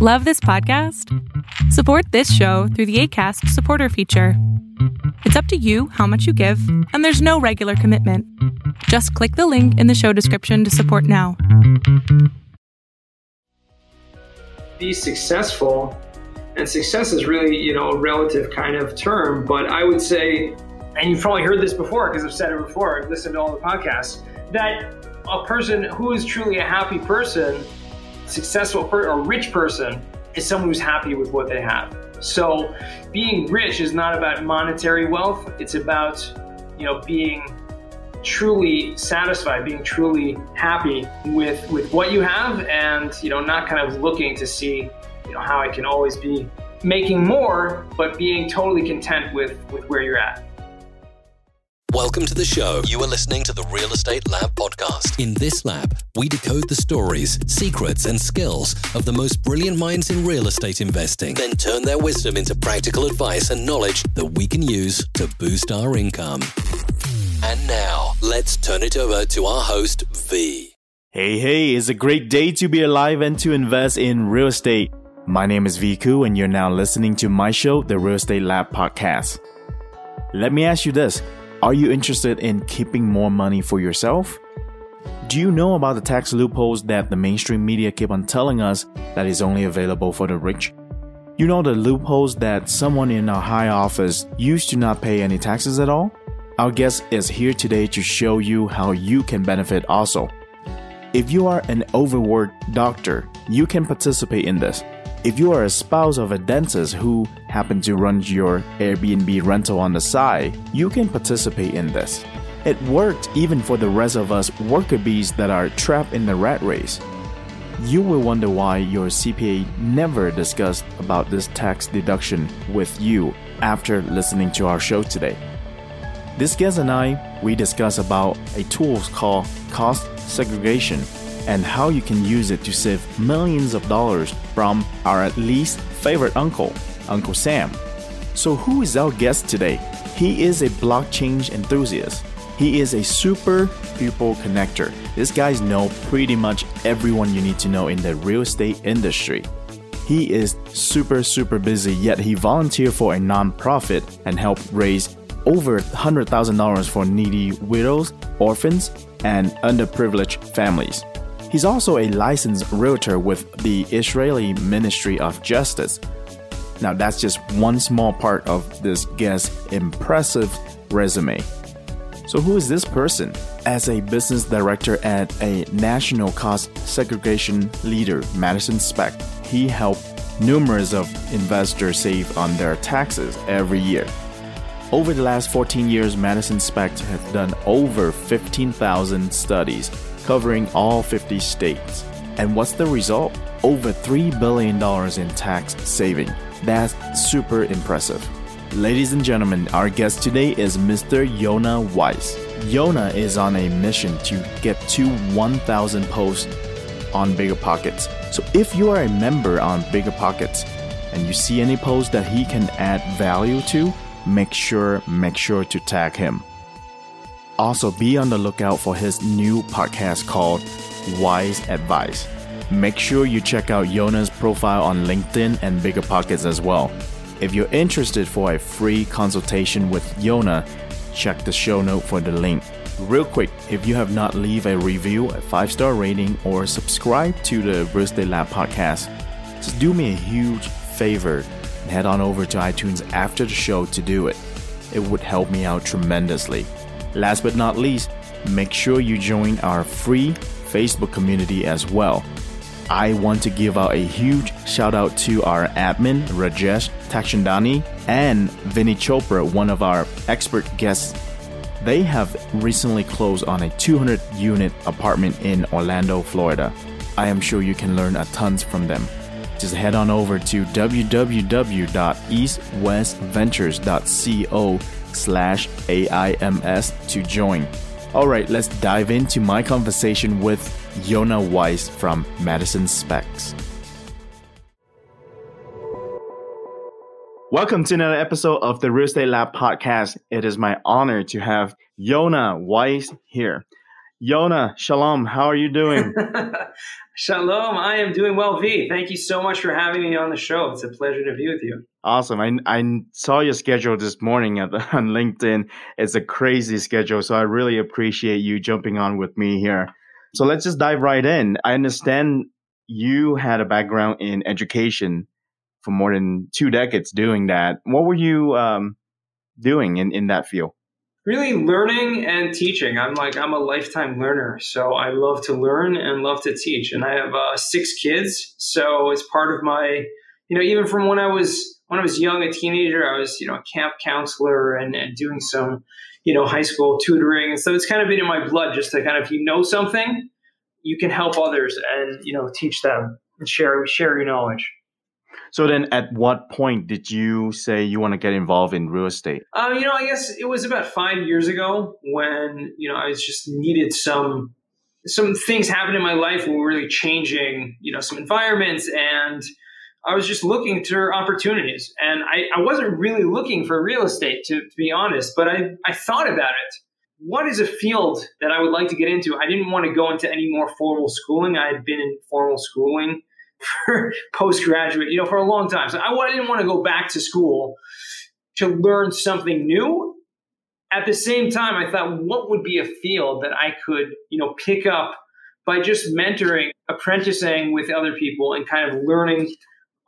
Love this podcast? Support this show through the ACAST supporter feature. It's up to you how much you give, and there's no regular commitment. Just click the link in the show description to support now. Be successful, and success is really, you know, a relative kind of term, but I would say, and you've probably heard this before because I've said it before, I've listened to all the podcasts, that a person who is truly a happy person successful per- or rich person is someone who's happy with what they have. So being rich is not about monetary wealth, it's about, you know, being truly satisfied, being truly happy with with what you have and, you know, not kind of looking to see, you know, how I can always be making more, but being totally content with with where you're at. Welcome to the show. You are listening to the Real Estate Lab podcast. In this lab, we decode the stories, secrets, and skills of the most brilliant minds in real estate investing, then turn their wisdom into practical advice and knowledge that we can use to boost our income. And now, let's turn it over to our host, V. Hey, hey, it's a great day to be alive and to invest in real estate. My name is Viku, and you're now listening to my show, the Real Estate Lab podcast. Let me ask you this are you interested in keeping more money for yourself? Do you know about the tax loopholes that the mainstream media keep on telling us that is only available for the rich? You know the loopholes that someone in a high office used to not pay any taxes at all? Our guest is here today to show you how you can benefit also. If you are an overworked doctor, you can participate in this. If you are a spouse of a dentist who happen to run your Airbnb rental on the side, you can participate in this. It worked even for the rest of us worker bees that are trapped in the rat race. You will wonder why your CPA never discussed about this tax deduction with you after listening to our show today. This guest and I, we discuss about a tool called cost segregation and how you can use it to save millions of dollars from our at least favorite uncle, Uncle Sam. So, who is our guest today? He is a blockchain enthusiast. He is a super people connector. This guy's know pretty much everyone you need to know in the real estate industry. He is super, super busy, yet he volunteered for a nonprofit and helped raise over $100,000 for needy widows, orphans, and underprivileged families. He's also a licensed realtor with the Israeli Ministry of Justice. Now, that's just one small part of this guest's impressive resume. So, who is this person? As a business director at a national cost segregation leader, Madison Specs, he helped numerous of investors save on their taxes every year. Over the last 14 years, Madison Specs has done over 15,000 studies covering all 50 states. And what's the result? Over $3 billion in tax saving. That's super impressive. Ladies and gentlemen, our guest today is Mr. Yonah Weiss. Yonah is on a mission to get to 1,000 posts on BiggerPockets. So if you are a member on BiggerPockets and you see any post that he can add value to, make sure make sure to tag him. Also, be on the lookout for his new podcast called Weiss Advice. Make sure you check out Yonah's profile on LinkedIn and BiggerPockets as well. If you're interested for a free consultation with Yonah, check the show note for the link. Real quick, if you have not leave a review, a five star rating, or subscribe to the Estate Lab podcast, just do me a huge favor and head on over to iTunes after the show to do it. It would help me out tremendously. Last but not least, make sure you join our free Facebook community as well. I want to give out a huge shout out to our admin, Rajesh Takshandani, and Vinny Chopra, one of our expert guests. They have recently closed on a 200 unit apartment in Orlando, Florida. I am sure you can learn a tons from them. Just head on over to www.eastwestventures.co slash AIMS to join. Alright, let's dive into my conversation with Yonah Weiss from Madison Specs. Welcome to another episode of the Real Estate Lab podcast. It is my honor to have Yonah Weiss here. Yonah, shalom. How are you doing? shalom. I am doing well, V. Thank you so much for having me on the show. It's a pleasure to be with you. Awesome. I, I saw your schedule this morning at, on LinkedIn. It's a crazy schedule. So I really appreciate you jumping on with me here. So let's just dive right in. I understand you had a background in education for more than two decades doing that. What were you um, doing in, in that field? Really learning and teaching. I'm like I'm a lifetime learner, so I love to learn and love to teach. And I have uh, six kids, so it's part of my, you know, even from when I was when I was young, a teenager, I was you know a camp counselor and, and doing some, you know, high school tutoring. And so it's kind of been in my blood just to kind of you know something, you can help others and you know teach them and share share your knowledge. So then, at what point did you say you want to get involved in real estate? Um, you know, I guess it was about five years ago when you know I was just needed some some things happened in my life were really changing. You know, some environments and. I was just looking for opportunities, and I, I wasn't really looking for real estate, to, to be honest. But I, I thought about it what is a field that I would like to get into? I didn't want to go into any more formal schooling. I had been in formal schooling for postgraduate, you know, for a long time. So I didn't want to go back to school to learn something new. At the same time, I thought, what would be a field that I could, you know, pick up by just mentoring, apprenticing with other people, and kind of learning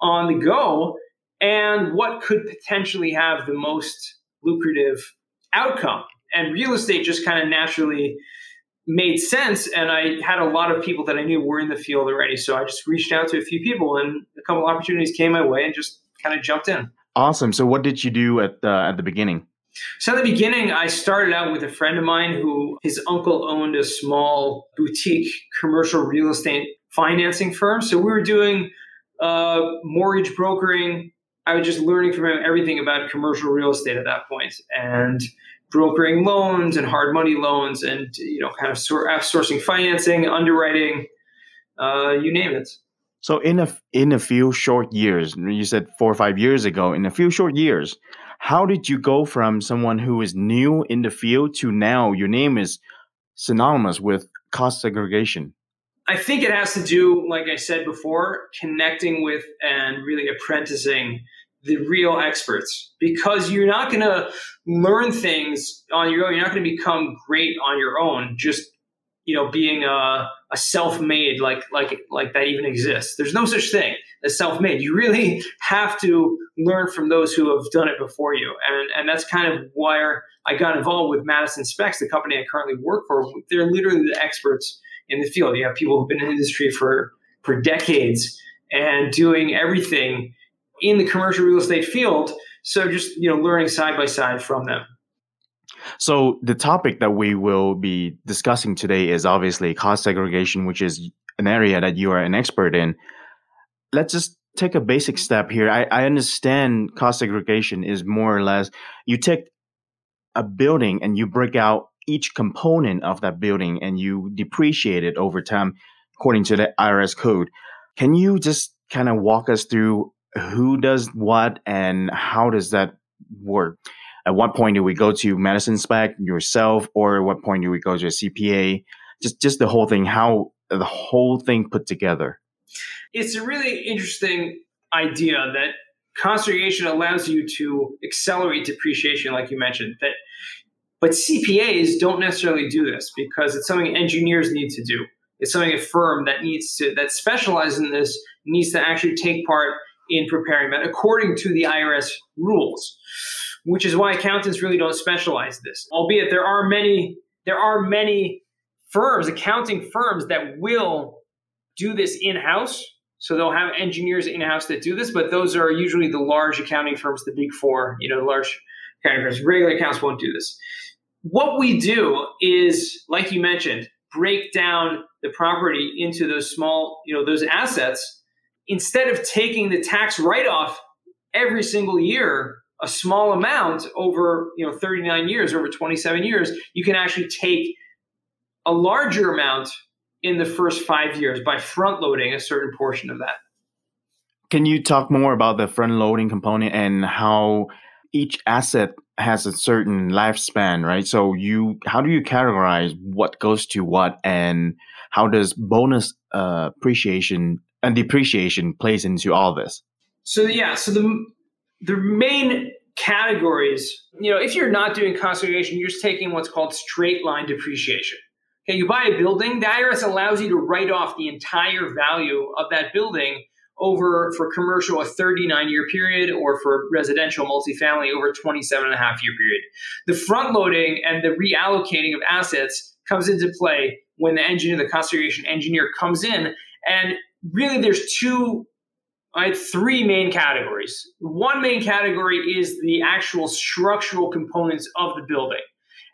on the go, and what could potentially have the most lucrative outcome. And real estate just kind of naturally made sense. And I had a lot of people that I knew were in the field already. So I just reached out to a few people and a couple opportunities came my way and just kind of jumped in. Awesome. So what did you do at the, at the beginning? So at the beginning, I started out with a friend of mine who his uncle owned a small boutique commercial real estate financing firm. So we were doing uh, mortgage brokering. I was just learning from him everything about commercial real estate at that point. And brokering loans and hard money loans and you know kind of sourcing financing underwriting uh, you name it. So in a in a few short years you said four or five years ago in a few short years how did you go from someone who is new in the field to now your name is synonymous with cost segregation? I think it has to do like i said before connecting with and really apprenticing the real experts because you're not going to learn things on your own. You're not going to become great on your own. Just you know, being a, a self-made like like like that even exists. There's no such thing as self-made. You really have to learn from those who have done it before you, and and that's kind of where I got involved with Madison Specs, the company I currently work for. They're literally the experts in the field. You have people who've been in the industry for for decades and doing everything in the commercial real estate field. So just you know, learning side by side from them. So the topic that we will be discussing today is obviously cost segregation, which is an area that you are an expert in. Let's just take a basic step here. I, I understand cost segregation is more or less you take a building and you break out each component of that building and you depreciate it over time according to the IRS code. Can you just kind of walk us through who does what and how does that work? At what point do we go to Madison Specs yourself, or at what point do we go to a CPA? Just just the whole thing, how the whole thing put together. It's a really interesting idea that cost segregation allows you to accelerate depreciation, like you mentioned. That, but CPAs don't necessarily do this because it's something engineers need to do. It's something a firm that needs to that specializes in this needs to actually take part in preparing that according to the IRS rules, which is why accountants really don't specialize this. Albeit there are many there are many firms, accounting firms that will do this in-house. So they'll have engineers in-house that do this, but those are usually the large accounting firms, the big four, you know, the large accounting firms. Regular accounts won't do this. What we do is, like you mentioned, break down the property into those small, you know, those assets instead of taking the tax write off every single year, a small amount over you know 39 years, or over 27 years, you can actually take a larger amount in the first five years by front loading a certain portion of that. Can you talk more about the front loading component and how each asset has a certain lifespan, right? So you, how do you categorize what goes to what, and how does bonus uh, appreciation and depreciation plays into all this? So yeah, so the the main categories, you know, if you're not doing cost segregation, you're just taking what's called straight line depreciation. Okay, you buy a building, the IRS allows you to write off the entire value of that building over for commercial a 39 year period or for residential multifamily over 27 and a half year period. The front loading and the reallocating of assets comes into play when the engineer, the cost segregation engineer comes in. And really there's two right, three main categories. One main category is the actual structural components of the building.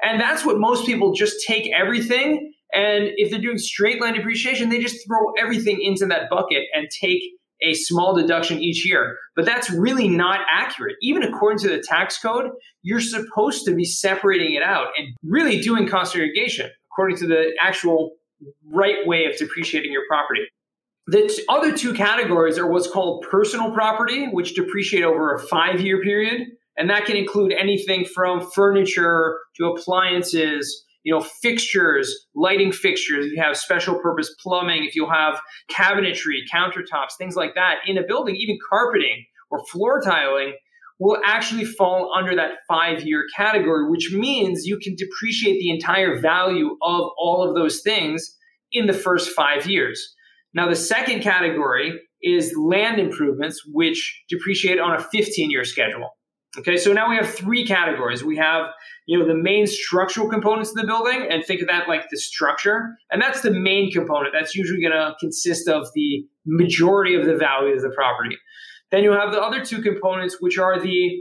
And that's what most people just take everything. And if they're doing straight line depreciation, they just throw everything into that bucket and take a small deduction each year. But that's really not accurate. Even according to the tax code, you're supposed to be separating it out and really doing cost segregation according to the actual right way of depreciating your property. The other two categories are what's called personal property, which depreciate over a five year period. And that can include anything from furniture to appliances, you know, fixtures, lighting fixtures. If you have special purpose plumbing, if you have cabinetry, countertops, things like that in a building, even carpeting or floor tiling will actually fall under that five year category, which means you can depreciate the entire value of all of those things in the first five years. Now, the second category is land improvements, which depreciate on a 15 year schedule. Okay, so now we have three categories. We have, you know, the main structural components of the building, and think of that like the structure. And that's the main component. That's usually going to consist of the majority of the value of the property. Then you have the other two components, which are the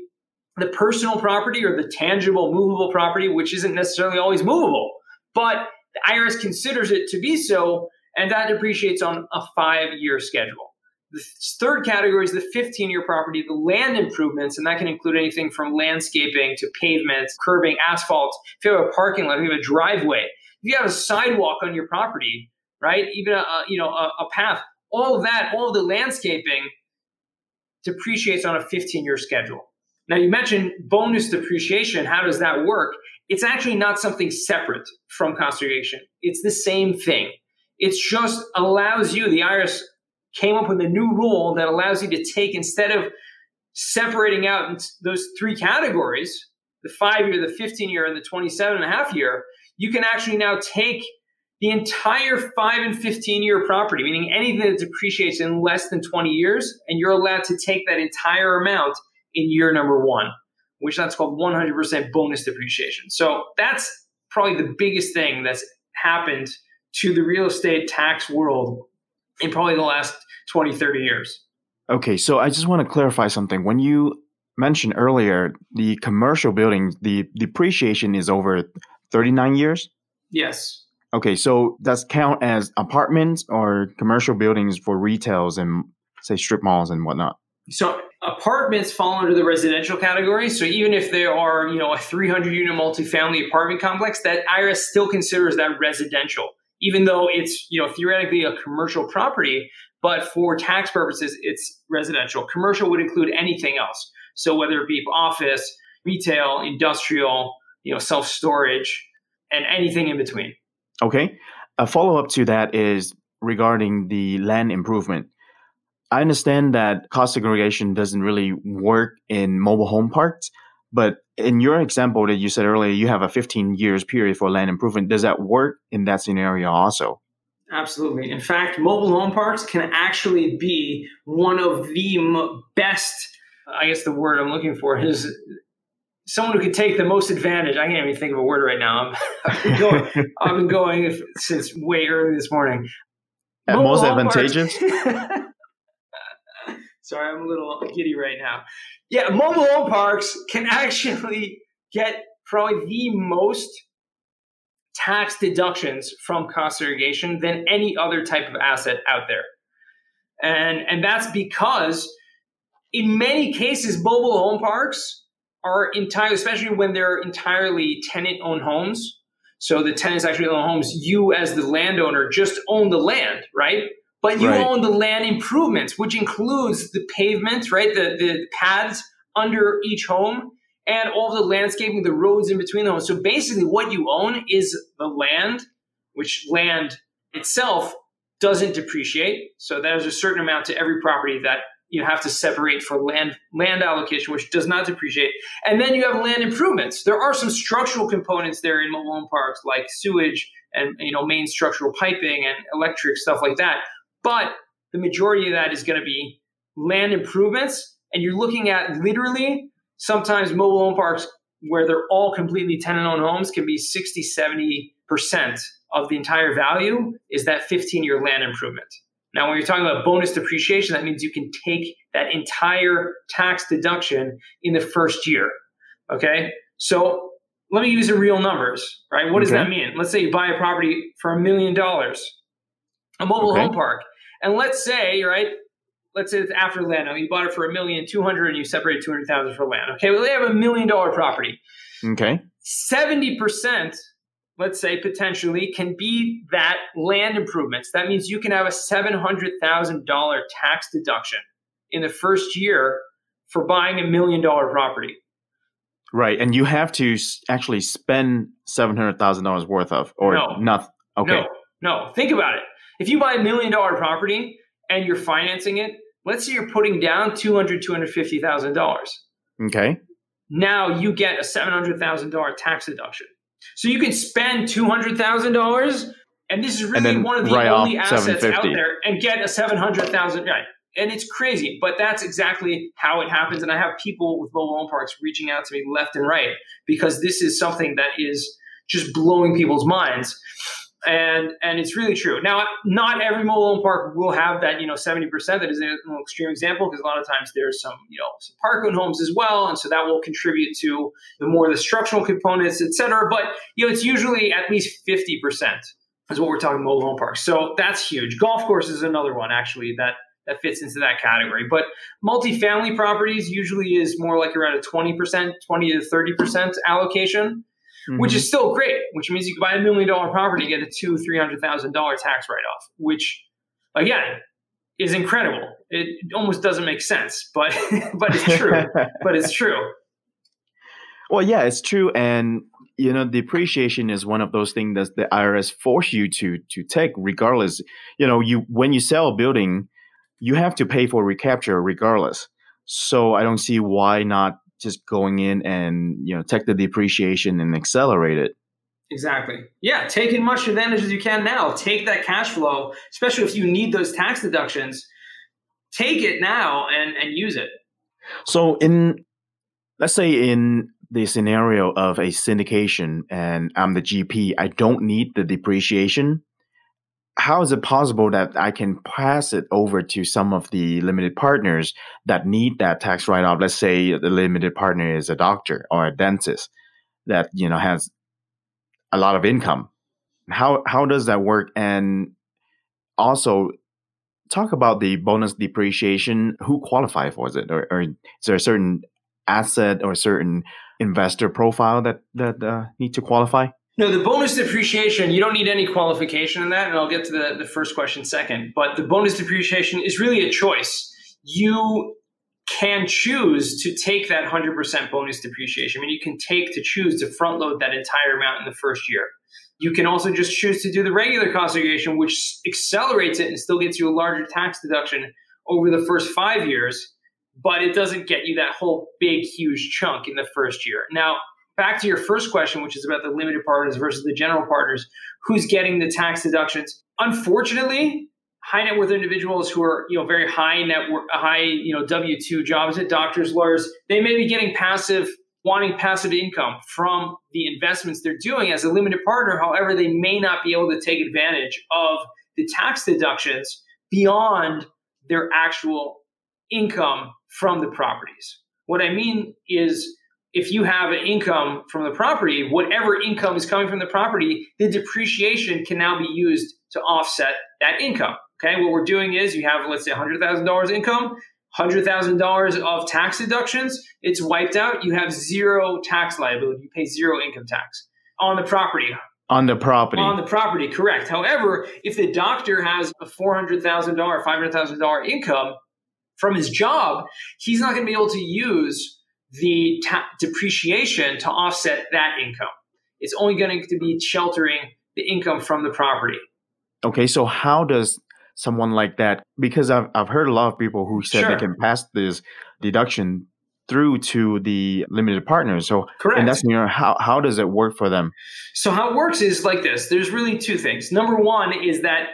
the personal property or the tangible movable property, which isn't necessarily always movable, but the IRS considers it to be so, and that depreciates on a five year schedule. The third category is the 15 year property, the land improvements, and that can include anything from landscaping to pavements, curbing, asphalt. If you have a parking lot, if you have a driveway, if you have a sidewalk on your property, right, even a, you know a, a path, all that, all the landscaping depreciates on a 15 year schedule. Now, you mentioned bonus depreciation. How does that work? It's actually not something separate from cost segregation. It's the same thing. It just allows you, the IRS came up with a new rule that allows you to take, instead of separating out those three categories, the five year, the 15 year, and the 27 and a half year, you can actually now take the entire 5 and 15 year property, meaning anything that depreciates in less than 20 years, and you're allowed to take that entire amount in year number one, which that's called 100% bonus depreciation. So that's probably the biggest thing that's happened to the real estate tax world in probably the last 20, 30 years. Okay, so I just want to clarify something. When you mentioned earlier the commercial buildings, the depreciation is over 39 years? Yes. Okay, so does count as apartments or commercial buildings for retails and say strip malls and whatnot? So apartments fall under the residential category. So even if there are, you know, a 300 unit multifamily apartment complex, that IRS still considers that residential, even though it's, you know, theoretically a commercial property, but for tax purposes, it's residential. Commercial would include anything else. So whether it be office, retail, industrial, you know, self storage, and anything in between. Okay. A follow up to that is regarding the land improvement. I understand that cost segregation doesn't really work in mobile home parks, but in your example that you said earlier, you have a 15 years period for land improvement. Does that work in that scenario also? Absolutely. In fact, mobile home parks can actually be one of the best, I guess the word I'm looking for is someone who could take the most advantage. I can't even think of a word right now. I've been going, I've been going since way early this morning. At most advantageous. Sorry, I'm a little giddy right now. Yeah, mobile home parks can actually get probably the most tax deductions from cost segregation than any other type of asset out there. And and that's because in many cases mobile home parks are entirely, especially when they're entirely tenant owned homes. So the tenants actually own homes. You, as the landowner, just own the land, right? But you right. own the land improvements, which includes the pavement, right? The, the paths under each home and all the landscaping, the roads in between the homes. So basically, what you own is the land, which land itself doesn't depreciate. So there's a certain amount to every property that you have to separate for land land allocation, which does not depreciate. And then you have land improvements. There are some structural components there in mobile home parks, like sewage and you know main structural piping and electric stuff like that. But the majority of that is going to be land improvements, and you're looking at literally sometimes mobile home parks where they're all completely tenant owned homes can be 60, 70 percent of the entire value is that 15 year land improvement. Now, when you're talking about bonus depreciation, that means you can take that entire tax deduction in the first year. Okay. So let me use the real numbers, right? What does that mean? Let's say you buy a property for a million dollars, a mobile okay. home park. And let's say, right, let's say it's after land. You bought it for a million two hundred and you separated 200,000 for land. Okay. Well, they have a million dollar property. Okay. 70% let's say potentially can be that land improvements. That means you can have a $700,000 tax deduction in the first year for buying a million dollar property. Right. And you have to actually spend $700,000 worth of or no, nothing. Okay. No, no. Think about it. If you buy a million dollar property and you're financing it, let's say you're putting down $200,000, $250,000. Okay. Now you get a $700,000 tax deduction. So you can spend two hundred thousand dollars, and this is really one of the only assets out there, and get a seven hundred thousand. Right, and it's crazy, but that's exactly how it happens. And I have people with mobile home parks reaching out to me left and right because this is something that is just blowing people's minds and and it's really true. Now, not every mobile home park will have that you know seventy percent. That is an extreme example because a lot of times there's some you know some park owned homes as well, and so that will contribute to the more the structural components, et cetera. But you know, it's usually at least fifty percent is what we're talking mobile home parks. So that's huge. Golf course is another one actually that that fits into that category. But multifamily properties usually is more like around a twenty percent, twenty to thirty percent allocation mm-hmm. which is still great. Which means you can buy a million dollar property, get a two, three hundred thousand dollar tax write off, which again is incredible. It almost doesn't make sense, but but it's true. but it's true. Well, yeah, it's true, and you know, depreciation is one of those things that the IRS force you to to take, regardless. You know, you when you sell a building, you have to pay for recapture regardless. So I don't see why not just going in and you know take the depreciation and accelerate it. Exactly. Yeah, take as much advantage as you can now. Take that cash flow, especially if you need those tax deductions. Take it now and and use it. So in let's say in the scenario of a syndication and I'm the GP, I don't need the depreciation how is it possible that I can pass it over to some of the limited partners that need that tax write off? Let's say the limited partner is a doctor or a dentist that you know has a lot of income. How how does that work? And also talk about the bonus depreciation. Who qualify for it, or, or is there a certain asset or a certain investor profile that that uh, need to qualify? No, the bonus depreciation, you don't need any qualification in that. And I'll get to the, the first question second. But the bonus depreciation is really a choice. You can choose to take that 100% bonus depreciation. I mean, you can take to choose to front load that entire amount in the first year. You can also just choose to do the regular cost segregation, which accelerates it and still gets you a larger tax deduction over the first five years, but it doesn't get you that whole big, huge chunk in the first year. Now, back to your first question, which is about the limited partners versus the general partners, who's getting the tax deductions? Unfortunately, high net worth individuals who are you know very high net worth, high you know W two jobs at doctors, lawyers, they may be getting passive, wanting passive income from the investments they're doing as a limited partner. However, they may not be able to take advantage of the tax deductions beyond their actual income from the properties. What I mean is if you have an income from the property, whatever income is coming from the property, the depreciation can now be used to offset that income. Okay, what we're doing is you have, let's say, $100,000 income, $100,000 of tax deductions, it's wiped out. You have zero tax liability. You pay zero income tax on the property. On the property. On the property, correct. However, if the doctor has a $400,000, $500,000 income from his job, he's not going to be able to use the ta- depreciation to offset that income. It's only going to be sheltering the income from the property. Okay, so how does someone like that? Because I've I've heard a lot of people who said Sure. they can pass this deduction through to the limited partners. So Correct. in that scenario, how how does it work for them? So how it works is like this. There's really two things. Number one is that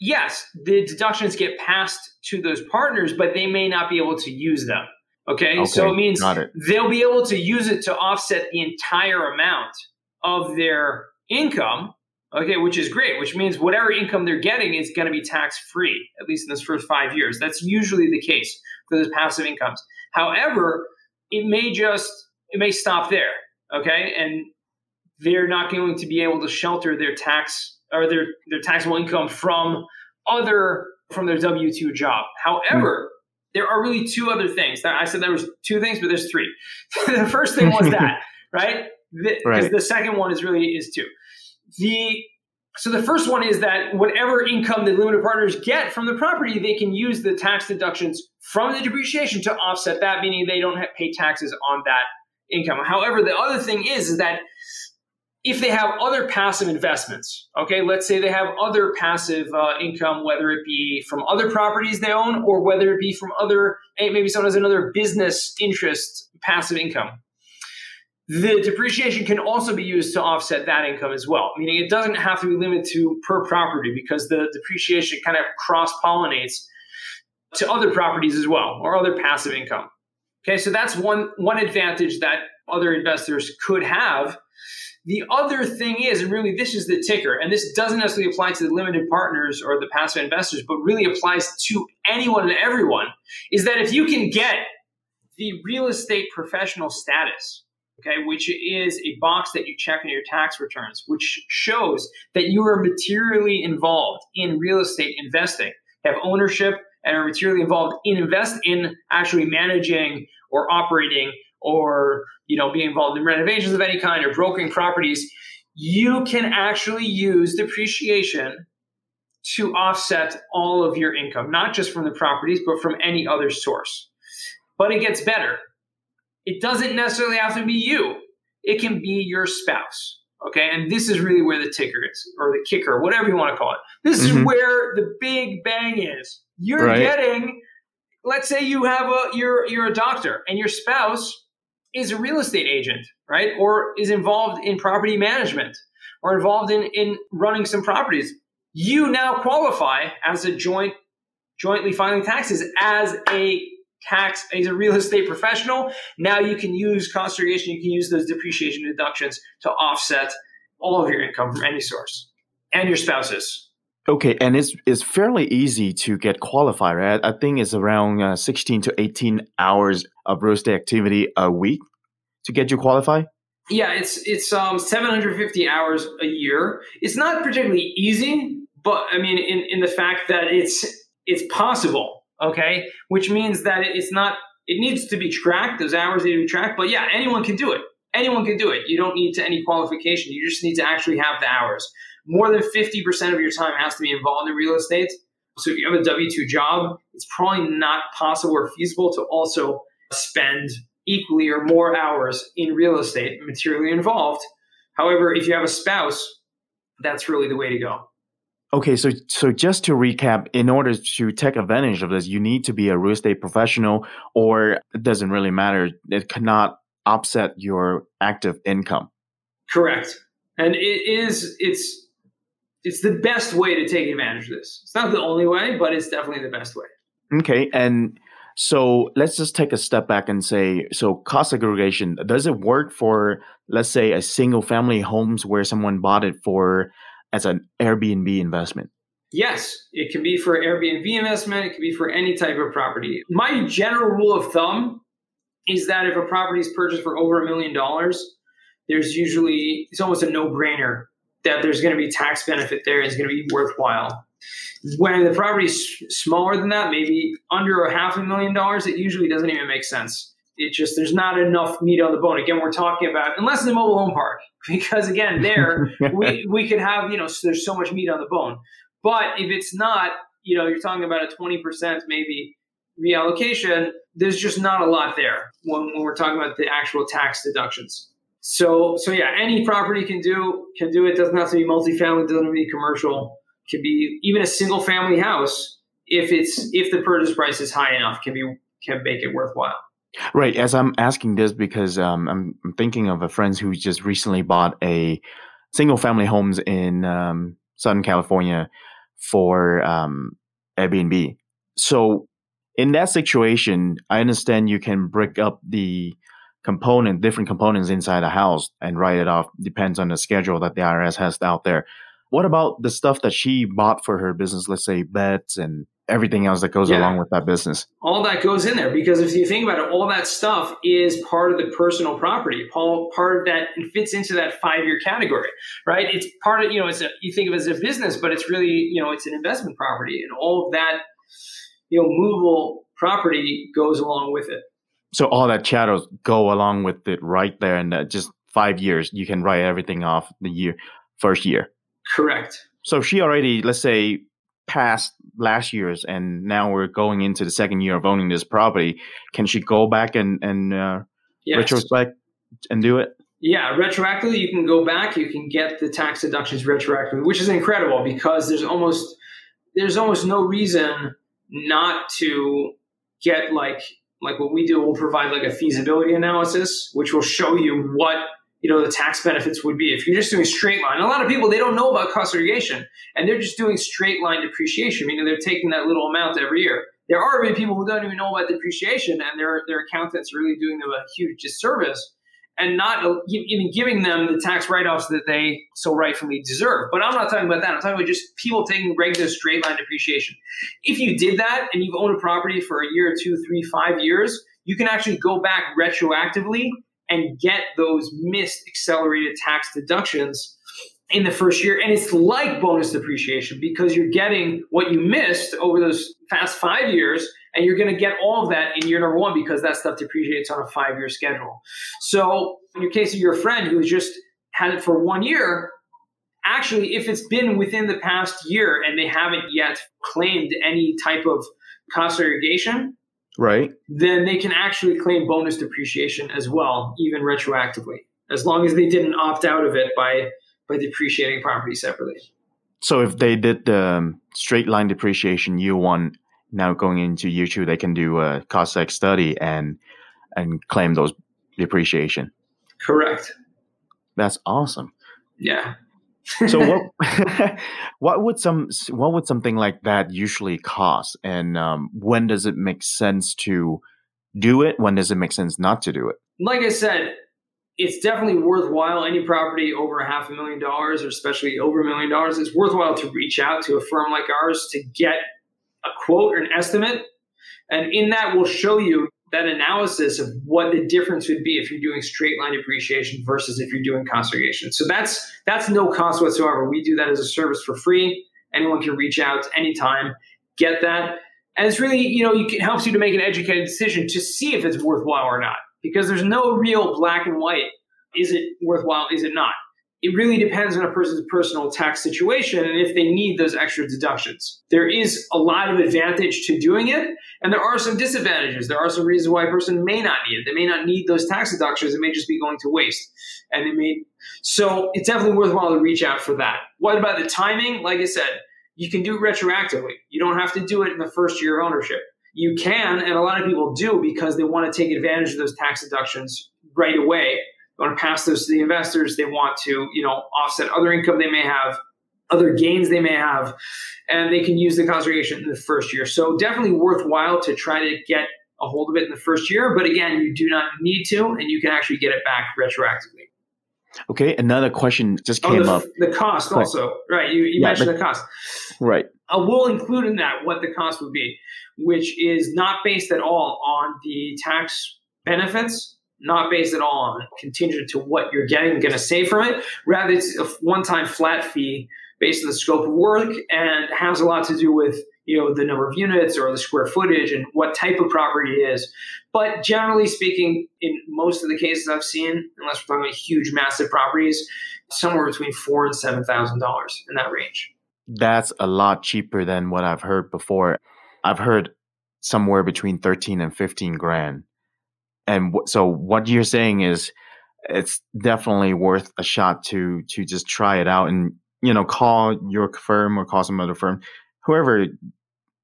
yes, the deductions get passed to those partners, but they may not be able to use them. Okay. so it means it. they'll be able to use it to offset the entire amount of their income. Okay, which is great, which means whatever income they're getting is going to be tax free, at least in those first five years. That's usually the case for those passive incomes. However, it may just it may stop there. Okay, and they're not going to be able to shelter their tax or their their taxable income from other from their W two job. However, there are really two other things. I said there was two things, but there's three. the first thing was that, right? Because Right. the second one is really is two. The so the first one is that whatever income the limited partners get from the property, they can use the tax deductions from the depreciation to offset that, meaning they don't have pay taxes on that income. However, the other thing is, is that if they have other passive investments, okay, let's say they have other passive uh, income, whether it be from other properties they own or whether it be from other, eh, maybe someone has another business interest passive income. The depreciation can also be used to offset that income as well, meaning it doesn't have to be limited to per property because the depreciation kind of cross pollinates to other properties as well or other passive income. Okay, so that's one one advantage that other investors could have. The other thing is, and really this is the ticker, and this doesn't necessarily apply to the limited partners or the passive investors, but really applies to anyone and everyone, is that if you can get the real estate professional status, okay, which is a box that you check in your tax returns, which shows that you are materially involved in real estate investing, have ownership, and are materially involved in invest in actually managing or operating or you know being involved in renovations of any kind or brokering properties you can actually use depreciation to offset all of your income not just from the properties but from any other source. But it gets better. It doesn't necessarily have to be you. It can be your spouse okay? And this is really where the ticker is or the kicker whatever you want to call it. This is Mhm. where the big bang is. You're Right. getting let's say you have a you're you're a doctor and your spouse is a real estate agent right? Or is involved in property management or involved in in running some properties. You now qualify as a joint jointly filing taxes as a tax as a real estate professional. Now you can use cost segregation you can use those depreciation deductions to offset all of your income from any source and your spouse's Okay, and it's it's fairly easy to get qualified, right? I think it's around uh, 16 to 18 hours of real estate activity a week to get you qualified. Yeah, it's it's um 750 hours a year. It's not particularly easy, but I mean in, in the fact that it's it's possible, okay? Which means that it's not it needs to be tracked, those hours need to be tracked, but yeah, anyone can do it. Anyone can do it. You don't need to any qualification. You just need to actually have the hours. More than 50% of your time has to be involved in real estate. So if you have a W 2 job, it's probably not possible or feasible to also spend equally or more hours in real estate, materially involved. However, if you have a spouse, that's really the way to go. Okay, so so just to recap, in order to take advantage of this, you need to be a real estate professional, or it doesn't really matter. It cannot offset your active income. Correct. And it is it's it's the best way to take advantage of this. It's not the only way, but it's definitely the best way. Okay, and so let's just take a step back and say, so cost segregation does it work for, let's say, a single family homes where someone bought it for as an Airbnb investment? Yes, it can be for Airbnb investment, it can be for any type of property. My general rule of thumb is that if a property is purchased for over a million dollars, there's usually it's almost a no-brainer that there's going to be tax benefit there is going to be worthwhile. When the property is smaller than that, maybe under a half a million dollars, it usually doesn't even make sense. It just there's not enough meat on the bone. Again, we're talking about unless it's a mobile home park, because again, there we we could have you know so there's so much meat on the bone. But if it's not, you know, you're talking about a 20% maybe reallocation, there's just not a lot there when, when we're talking about the actual tax deductions. So, so yeah, any property can do can do it. Doesn't have to be multifamily. Doesn't have to be commercial. Can be even a single family house if it's if the purchase price is high enough. Can be can make it worthwhile. Right. As I'm asking this because um, I'm, thinking of a friend who just recently bought a single family homes in um, Southern California for um, Airbnb. So in that situation, I understand you can break up the component, different components inside a house and write it off. Depends on the schedule that the IRS has out there. What about the stuff that she bought for her business? Let's say beds and everything else that goes yeah. along with that business. All that goes in there because if you think about it, all that stuff is part of the personal property. Part of that and fits into that five year category, right? It's part of you know, it's a, you think of it as a business, but it's really you know, it's an investment property, and all of that you know, movable property goes along with it. So all that shadows go along with it right there, and just five years you can write everything off the year first year. Correct. So she already, let's say, passed last year's, and now we're going into the second year of owning this property. Can she go back and and uh, yes. retrospect and do it? Yeah, retroactively, you can go back. You can get the tax deductions retroactively, which is incredible because there's almost there's almost no reason not to get like like what we do. We'll provide like a feasibility analysis, which will show you what you know the tax benefits would be if you're just doing straight line. A lot of people they don't know about cost segregation and they're just doing straight line depreciation, meaning they're taking that little amount every year. There are many people who don't even know about depreciation, and their their accountants are really doing them a huge disservice and not uh, even giving them the tax write-offs that they so rightfully deserve. But I'm not talking about that. I'm talking about just people taking regular straight line depreciation. If you did that and you've owned a property for a year, two, three, five years, you can actually go back retroactively and get those missed accelerated tax deductions in the first year. And it's like bonus depreciation because you're getting what you missed over those past five years, and you're going to get all of that in year number one because that stuff depreciates on a five year schedule. So, in your case of your friend who's just had it for one year, actually, if it's been within the past year and they haven't yet claimed any type of cost segregation, right then they can actually claim bonus depreciation as well even retroactively as long as they didn't opt out of it by by depreciating property separately so if they did the um, straight line depreciation year one now going into year two they can do a cost seg study and and claim those depreciation correct. That's awesome. Yeah. So what what would some what would something like that usually cost? And um, when does it make sense to do it? When does it make sense not to do it? Like i said it's definitely worthwhile. Any property over a half a million dollars or especially over a million dollars it's worthwhile to reach out to a firm like ours to get a quote or an estimate and in that we'll show you that analysis of what the difference would be if you're doing straight line depreciation versus if you're doing cost segregation. So that's that's no cost whatsoever. We do that as a service for free. Anyone can reach out anytime, get that. And it's really, you know, it helps you to make an educated decision to see if it's worthwhile or not. Because there's no real black and white. Is it worthwhile? Is it not? It really depends on a person's personal tax situation and if they need those extra deductions. There is a lot of advantage to doing it, and there are some disadvantages. There are some reasons why a person may not need it. They may not need those tax deductions. It may just be going to waste. And they may so it's definitely worthwhile to reach out for that. What about the timing? Like I said, you can do it retroactively. You don't have to do it in the first year of ownership. You can, and a lot of people do because they want to take advantage of those tax deductions right away want to pass those to the investors. They want to, you know, offset other income they may have, other gains they may have, and they can use the cost segregation in the first year. So definitely worthwhile to try to get a hold of it in the first year. But again, you do not need to, and you can actually get it back retroactively. Okay, another question just came oh, the, up. The cost also, right? You, you yeah, mentioned but, the cost, right? Uh, I will include in that what the cost would be, which is not based at all on the tax benefits not based at all on contingent to what you're getting going to save from it. Rather, it's a one-time flat fee based on the scope of work and has a lot to do with you know the number of units or the square footage and what type of property it is. But generally speaking, in most of the cases I've seen, unless we're talking about huge, massive properties, somewhere between four and seven thousand dollars in that range. That's a lot cheaper than what I've heard before. I've heard somewhere between 13 and 15 grand. And w- so what you're saying is it's definitely worth a shot to to just try it out and you know call your firm or call some other firm whoever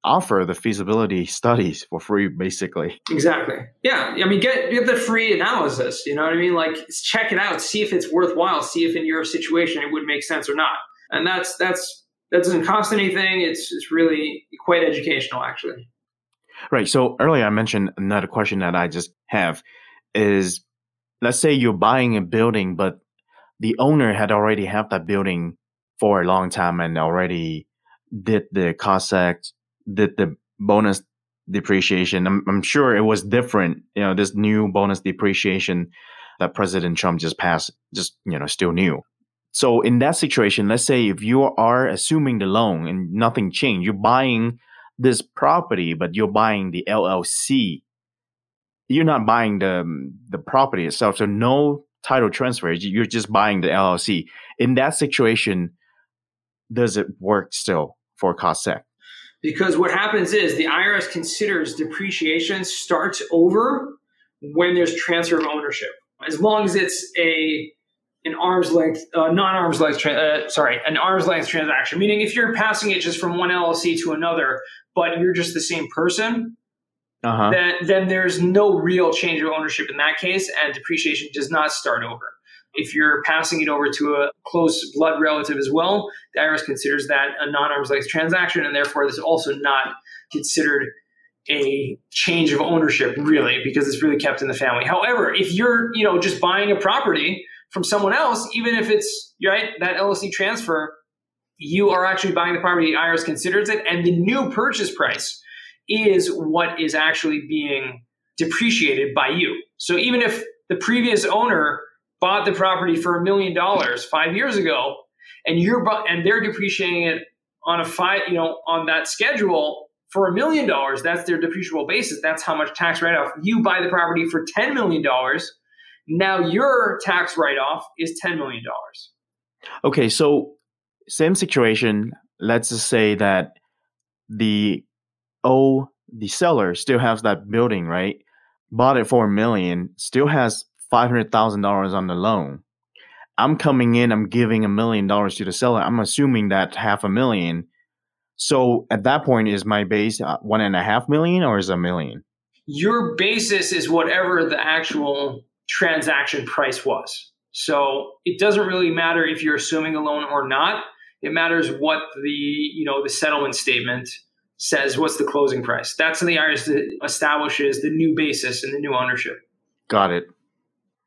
offer the feasibility studies for free basically. Exactly. Yeah i mean get get the free analysis you know what i mean? Like check it out see if it's worthwhile see if in your situation it would make sense or not. And that's that's that doesn't cost anything it's it's really quite educational actually right so earlier i mentioned another question that i just have is let's say you're buying a building but the owner had already have that building for a long time and already did the cost seg did the bonus depreciation. I'm, I'm sure it was different. You know, this new bonus depreciation that President Trump just passed, just, you know, still new. So in that situation, let's say if you are assuming the loan and nothing changed, you're buying this property, but you're buying the LLC. You're not buying the um, the property itself. So no title transfer. You're just buying the LLC. In that situation, does it work still for cost seg? because what happens is the IRS considers depreciation starts over when there's transfer of ownership, as long as it's a an arm's length, uh, non arm's length, tra- uh, sorry, an arm's length transaction. Meaning, if you're passing it just from one LLC to another, but you're just the same person, uh-huh. then then there's no real change of ownership in that case, and depreciation does not start over. If you're passing it over to a close blood relative as well, the IRS considers that a non arm's length transaction, and therefore this is also not considered a change of ownership really because it's really kept in the family. However, if you're, you know, just buying a property from someone else, even if it's right, that LLC transfer, you are actually buying the property, the IRS considers it, and the new purchase price is what is actually being depreciated by you. So even if the previous owner bought the property for a million dollars five years ago, and you're and they're depreciating it on a five, you know, on that schedule for a million dollars. That's their depreciable basis. That's how much tax write off. You buy the property for ten million dollars. Now your tax write off is ten million dollars. Okay, so same situation. Let's just say that the oh the seller still has that building, right? Bought it for a million, still has $500,000 on the loan. I'm coming in, I'm giving a million dollars to the seller. I'm assuming that half a million. So at that point, is my base uh, one and a half million or is a million? Your basis is whatever the actual transaction price was. So it doesn't really matter if you're assuming a loan or not. It matters what the you know the settlement statement says. What's the closing price? That's in the IRS establishes the new basis and the new ownership. Got it.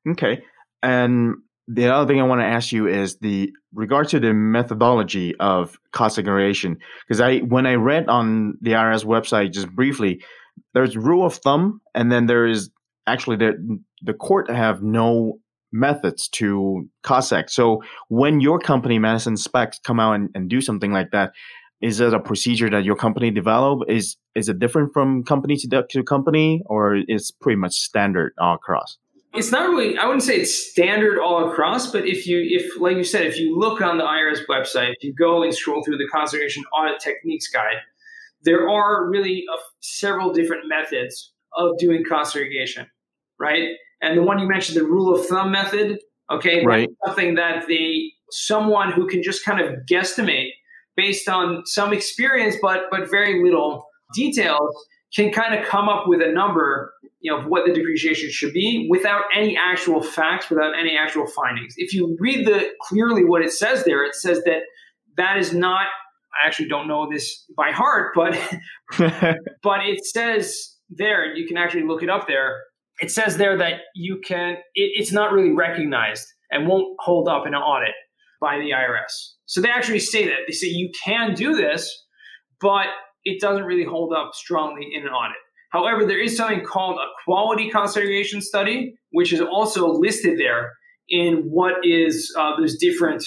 Okay. And the other thing I want to ask you is the regard to the methodology of cost segregation because I when I read on the IRS website just briefly, there's rule of thumb, and then there is actually the the court have no methods to seg. So when your company Madison Specs come out and, and do something like that, is it a procedure that your company develop? Is is it different from company to, to company, or is pretty much standard all across? it's not really i wouldn't say it's standard all across but if you if like you said if you look on the irs website if you go and scroll through the Cost Segregation audit techniques guide there are really a, several different methods of doing cost segregation right and the one you mentioned the rule of thumb method okay right something that the someone who can just kind of guesstimate based on some experience but but very little details can kind of come up with a number you know, of what the depreciation should be without any actual facts, without any actual findings. If you read the clearly what it says there, it says that that is not. I actually don't know this by heart, but but it says there. You can actually look it up there. It says there that you can. It, it's not really recognized and won't hold up in an audit by the IRS. So they actually say that they say you can do this, but it doesn't really hold up strongly in an audit. However, there is something called a quality cost segregation study, which is also listed there in what is uh, those different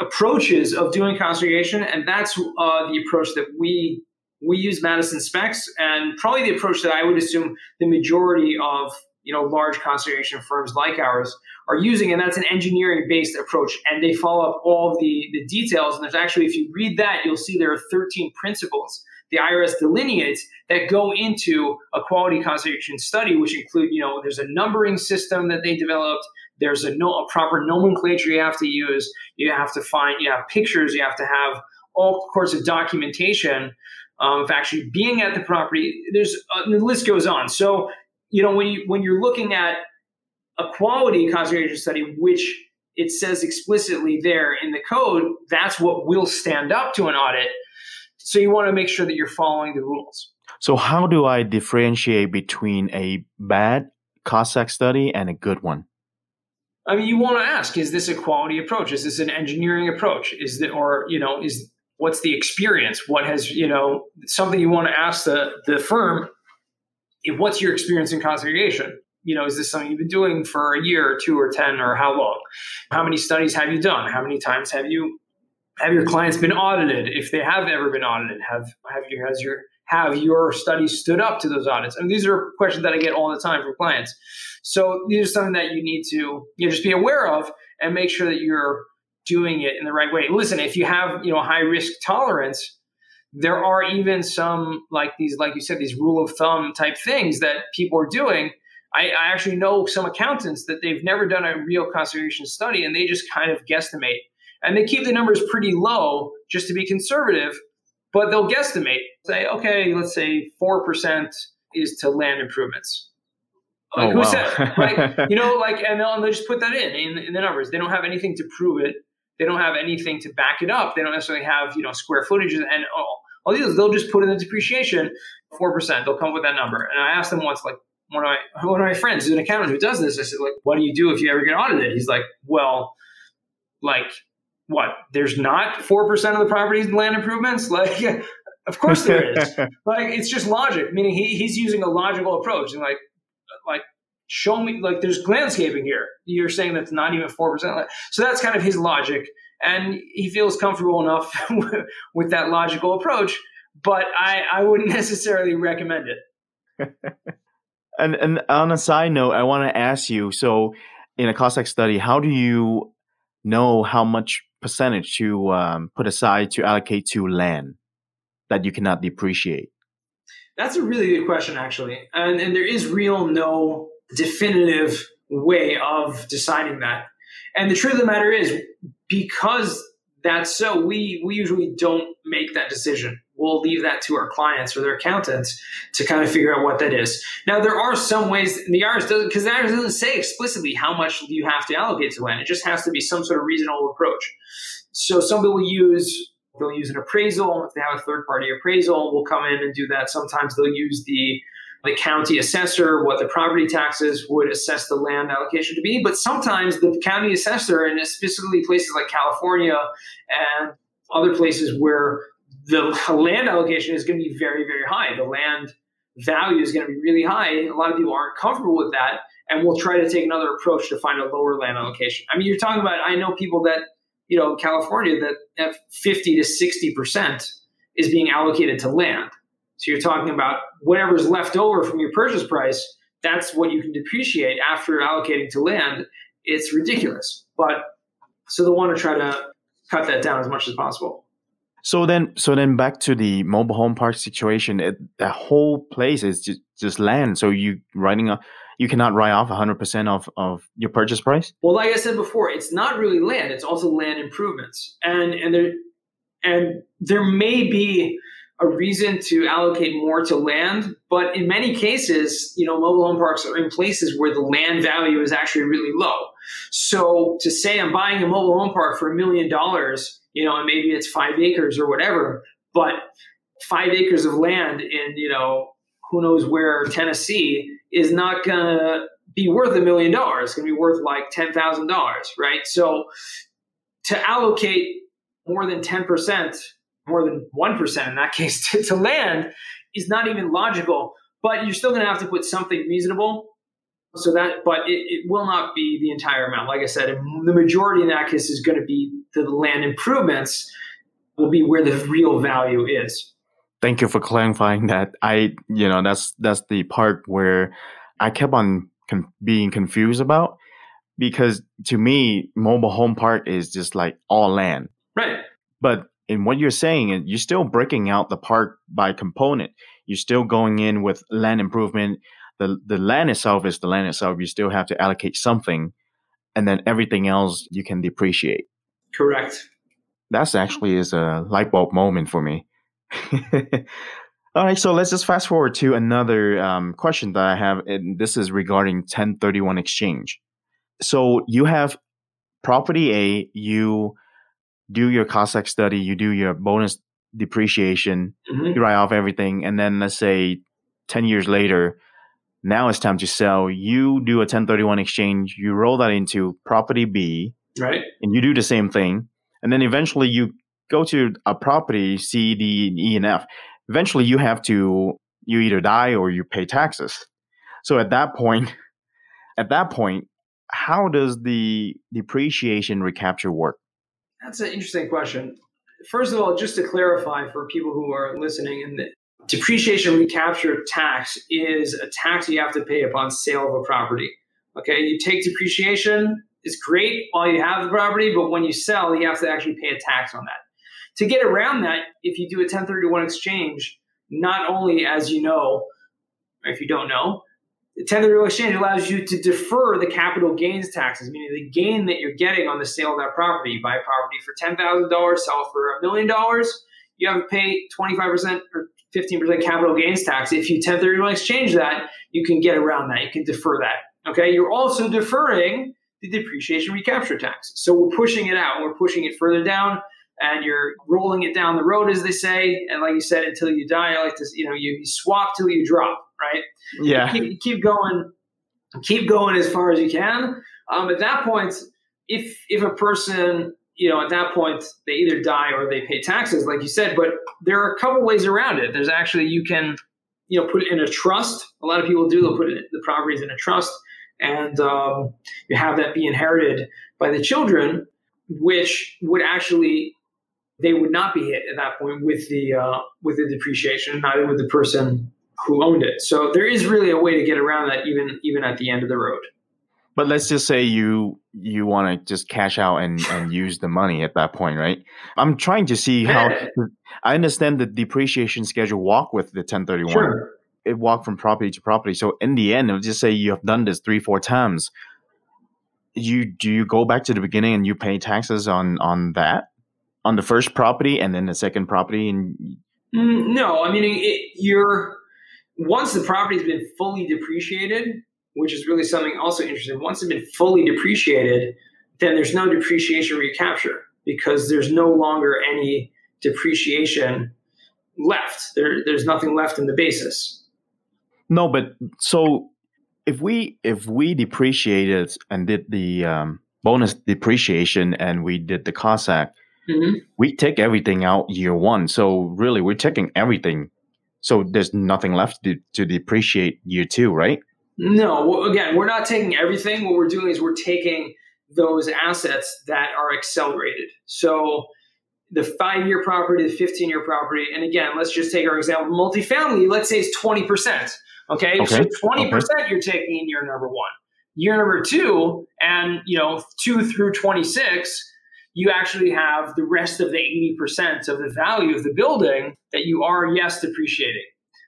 approaches of doing cost segregation, and that's uh, the approach that we we use Madison Specs, and probably the approach that I would assume the majority of you know large cost segregation firms like ours are using, and that's an engineering based approach, and they follow up all the the details. And there's actually, if you read that, you'll see there are 13 principles the IRS delineates that go into a quality cost segregation study, which include, you know, there's a numbering system that they developed. There's a, no, a proper nomenclature you have to use. You have to find, you have pictures. You have to have all sorts of documentation um, of actually being at the property. There's uh, the list goes on. So, you know, when you when you're looking at a quality cost segregation study, which it says explicitly there in the code, that's what will stand up to an audit. So you want to make sure that you're following the rules. So how do I differentiate between a bad cost seg study and a good one? I mean, you want to ask: Is this a quality approach? Is this an engineering approach? Is that, or you know, is what's the experience? What has you know something you want to ask the the firm? What's your experience in cost segregation? you know, is this something you've been doing for a year or two or 10 or how long? How many studies have you done? How many times have you, have your clients been audited? If they have ever been audited, have, have you, has your, have your studies stood up to those audits? I mean, these are questions that I get all the time from clients. So these are something that you need to you know, just be aware of and make sure that you're doing it in the right way. Listen, if you have, you know, high risk tolerance, there are even some like these, like you said, these rule of thumb type things that people are doing I, I actually know some accountants that they've never done a real cost segregation study and they just kind of guesstimate. And they keep the numbers pretty low just to be conservative, but they'll guesstimate. Say, okay, let's say 4% is to land improvements. Like oh, who wow. said, like, you know, like, and they'll, and they'll just put that in, in, in the numbers. They don't have anything to prove it. They don't have anything to back it up. They don't necessarily have, you know, square footages and oh, all. These, they'll just put in the depreciation, 4%. They'll come up with that number. And I asked them once, like, one of my one of my friends who's an accountant who does this. I said, like, what do you do if you ever get audited? He's like, well, like what? There's not four percent of the properties land improvements. Like, of course there is. like, it's just logic. Meaning he, he's using a logical approach and like like show me like there's landscaping here. You're saying that's not even four percent. So that's kind of his logic, and he feels comfortable enough with that logical approach. But I I wouldn't necessarily recommend it. And and on a side note, I want to ask you. So, in a cost seg study, how do you know how much percentage to um, put aside to allocate to land that you cannot depreciate? That's a really good question, actually, and and there is real no definitive way of deciding that. And the truth of the matter is, because that's so, we we usually don't make that decision we'll leave that to our clients or their accountants to kind of figure out what that is. Now, there are some ways the IRS doesn't because the IRS doesn't say explicitly how much you have to allocate to land. It just has to be some sort of reasonable approach. So some people use they'll use an appraisal if they have a third party appraisal. We'll come in and do that. Sometimes they'll use the the county assessor, what the property taxes would assess the land allocation to be. But sometimes the county assessor, and specifically places like California and other places where the land allocation is going to be very, very high. The land value is going to be really high. A lot of people aren't comfortable with that and will try to take another approach to find a lower land allocation. I mean, you're talking about, I know people that, you know, California that have 50 to 60% is being allocated to land. So you're talking about whatever's left over from your purchase price, that's what you can depreciate after allocating to land. It's ridiculous. But so they'll want to try to cut that down as much as possible. So then, so then back to the mobile home park situation. It, the whole place is just, just land. So you writing a, you cannot write off 100% of, of your purchase price. Well, like I said before, it's not really land. It's also land improvements, and and there and there may be a reason to allocate more to land, but in many cases, you know, mobile home parks are in places where the land value is actually really low. So to say I'm buying a mobile home park for a million dollars you know, and maybe it's five acres or whatever, but five acres of land in, you know, who knows where Tennessee is not to be worth a million dollars. It's to be worth like $10,000, right? So to allocate more than 10%, more than 1% in that case to, to land is not even logical, but you're still going to have to put something reasonable so that, but it, it, will not be the entire amount. Like I said, the majority in that case is going to be the land improvements will be where the real value is. Thank you for clarifying that. I, you know, that's that's the part where I kept on con- being confused about because to me, mobile home park is just like all land. Right. But in what you're saying, is you're still breaking out the park by component. You're still going in with land improvement. The the land itself is the land itself. You still have to allocate something, and then everything else you can depreciate. Correct. That's actually is a light bulb moment for me. All right, so let's just fast forward to another um, question that I have, and this is regarding 1031 exchange. So you have property A, you do your cost seg study, you do your bonus depreciation, mm-hmm. you write off everything, and then let's say 10 years later, now it's time to sell. You do a 1031 exchange, you roll that into property B, right? And you do the same thing. And then eventually you go to a property C, D, E, and F. Eventually you have to, you either die or you pay taxes. So at that point, at that point, how does the depreciation recapture work? That's an interesting question. First of all, just to clarify for people who are listening, and the depreciation recapture tax is a tax you have to pay upon sale of a property. Okay, you take depreciation, it's great while you have the property, but when you sell, you have to actually pay a tax on that. To get around that, if you do a 1031 exchange, not only as you know, if you don't know, the 1031 exchange allows you to defer the capital gains taxes, meaning the gain that you're getting on the sale of that property. You buy a property for $10,000, sell for a million dollars, you have to pay 25% or 15% capital gains tax. If you 1031 exchange that, you can get around that. You can defer that. Okay. You're also deferring the depreciation recapture tax. So we're pushing it out. We're pushing it further down and you're rolling it down the road, as they say. And like you said, until you die, I like to, you know, you swap till you drop right? Yeah. Keep, keep going, keep going as far as you can. Um, at that point, if if a person, you know, at that point they either die or they pay taxes, like you said. But there are a couple ways around it. There's actually you can, you know, put it in a trust. A lot of people do. They'll put it, the properties in a trust, and um, you have that be inherited by the children, which would actually they would not be hit at that point with the uh, with the depreciation. Neither would the person who owned it. So there is really a way to get around that even even at the end of the road. But let's just say you you want to just cash out and, and use the money at that point, right? I'm trying to see how I understand the depreciation schedule walk with the 1031. Sure. It walk from property to property. So in the end, let's just say you have done this three, four times. You do you go back to the beginning and you pay taxes on on that on the first property and then the second property and mm, no, I mean it, you're once the property has been fully depreciated, which is really something also interesting, once it's been fully depreciated, then there's no depreciation recapture because there's no longer any depreciation left. There, there's nothing left in the basis. No, but so if we if we depreciated and did the um, bonus depreciation and we did the cost seg, mm-hmm. we take everything out year one. So really, we're taking everything so there's nothing left to, to depreciate year two, right? No. Again, we're not taking everything. What we're doing is we're taking those assets that are accelerated. So the five year property, the 15 year property. And again, let's just take our example multifamily. Let's say it's 20%. Okay. okay. So 20% okay. you're taking in year number one. Year number two, and you know, two through 26, you actually have the rest of the 80% of the value of the building that you are, yes, depreciating.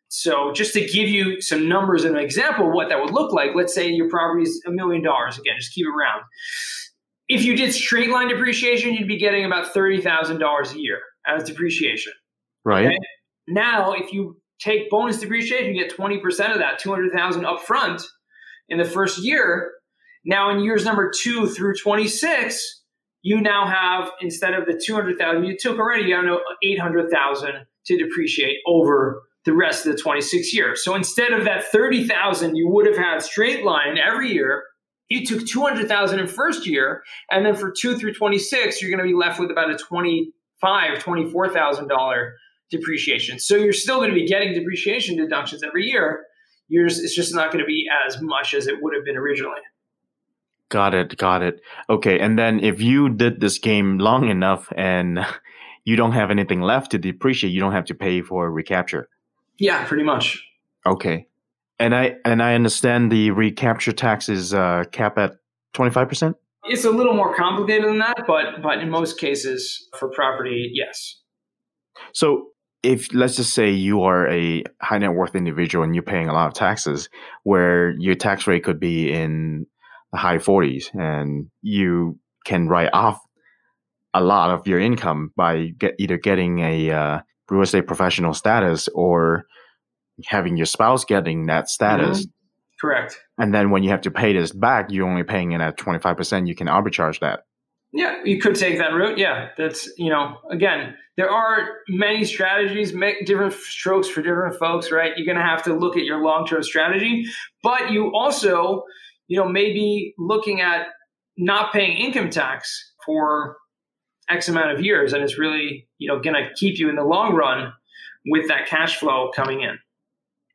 So, just to give you some numbers and an example of what that would look like, let's say your property is a million dollars. Again, just keep it round. If you did straight line depreciation, you'd be getting about $30,000 a year as depreciation. Right. Okay? Now, if you take bonus depreciation, you get 20% of that, 200,000 up front in the first year. Now, in years number two through 26, you now have instead of the 200,000 you took already, you have 800,000 to depreciate over the rest of the 26 years. So instead of that 30,000 you would have had straight line every year, you took 200,000 in first year and then for 2 through 26 you're going to be left with about a 25 $24,000 depreciation. So you're still going to be getting depreciation deductions every year. Yours it's just not going to be as much as it would have been originally. Got it. Got it. Okay. And then if you did this game long enough and you don't have anything left to depreciate, you don't have to pay for recapture. Yeah, pretty much. Okay. And I and I understand the recapture tax is uh, cap at twenty five percent. It's a little more complicated than that, but but in most cases for property, yes. So if let's just say you are a high net worth individual and you're paying a lot of taxes, where your tax rate could be in high 40s, and you can write off a lot of your income by get, either getting a uh, real estate professional status or having your spouse getting that status. Mm-hmm. Correct. And then when you have to pay this back, you're only paying it at 25%. You can arbitrage that. Yeah, you could take that route. Yeah, that's, you know, again, there are many strategies, make different strokes for different folks, right? You're going to have to look at your long term strategy, but you also, you know, maybe looking at not paying income tax for X amount of years, and it's really, you know, going to keep you in the long run with that cash flow coming in.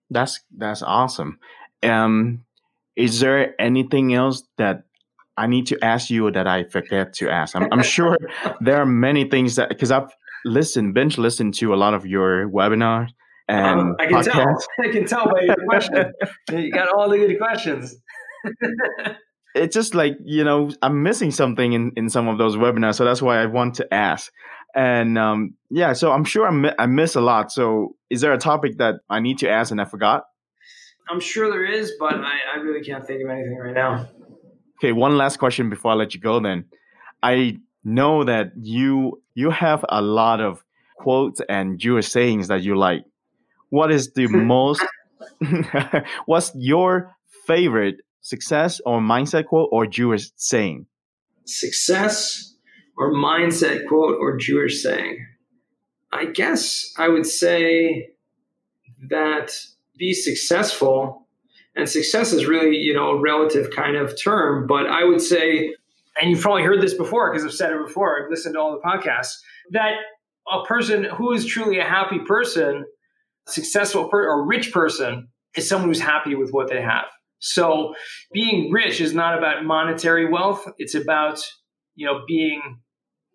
That's that's awesome. Um, is there anything else that I need to ask you that I forget to ask? I'm, I'm sure there are many things that because I've listened, binge listened to a lot of your webinars and um, I can podcasts. tell. I can tell by your question. you got all the good questions. it's just like you know I'm missing something in in some of those webinars, so that's why I want to ask. And um, yeah, so I'm sure I, mi- I miss a lot. So is there a topic that I need to ask and I forgot? I'm sure there is, but I, I really can't think of anything right now. Okay, one last question before I let you go. Then, I know that you you have a lot of quotes and Jewish sayings that you like. What is the most? what's your favorite success or mindset quote or Jewish saying? Success or mindset quote or Jewish saying. I guess I would say that be successful and success is really you know a relative kind of term but i would say and you've probably heard this before because i've said it before i've listened to all the podcasts that a person who is truly a happy person successful per- or rich person is someone who's happy with what they have so being rich is not about monetary wealth it's about you know being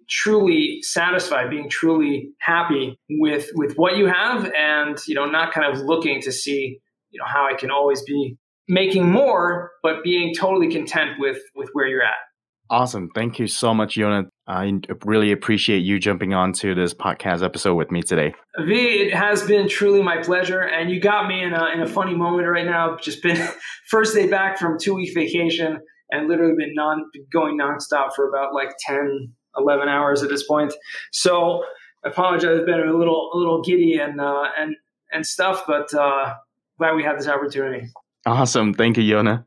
truly satisfied, being truly happy with with what you have, and you know, not kind of looking to see you know how I can always be making more, but being totally content with with where you're at. Awesome. Thank you so much, Yonah. I really appreciate you jumping on to this podcast episode with me today. V, it has been truly my pleasure. And you got me in a, in a funny moment right now. Just been first day back from two week vacation and literally been non going nonstop for about like 10, 11 hours at this point. So I apologize, I've been a little, a little giddy and, uh, and, and stuff, but, uh, glad we had this opportunity. Awesome. Thank you, Yonah.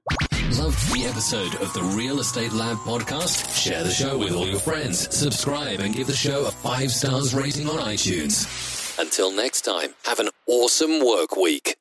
The episode of the Real Estate Lab podcast? Share the show with all your friends. Subscribe and give the show a five stars rating on iTunes. Until next time, have an awesome work week.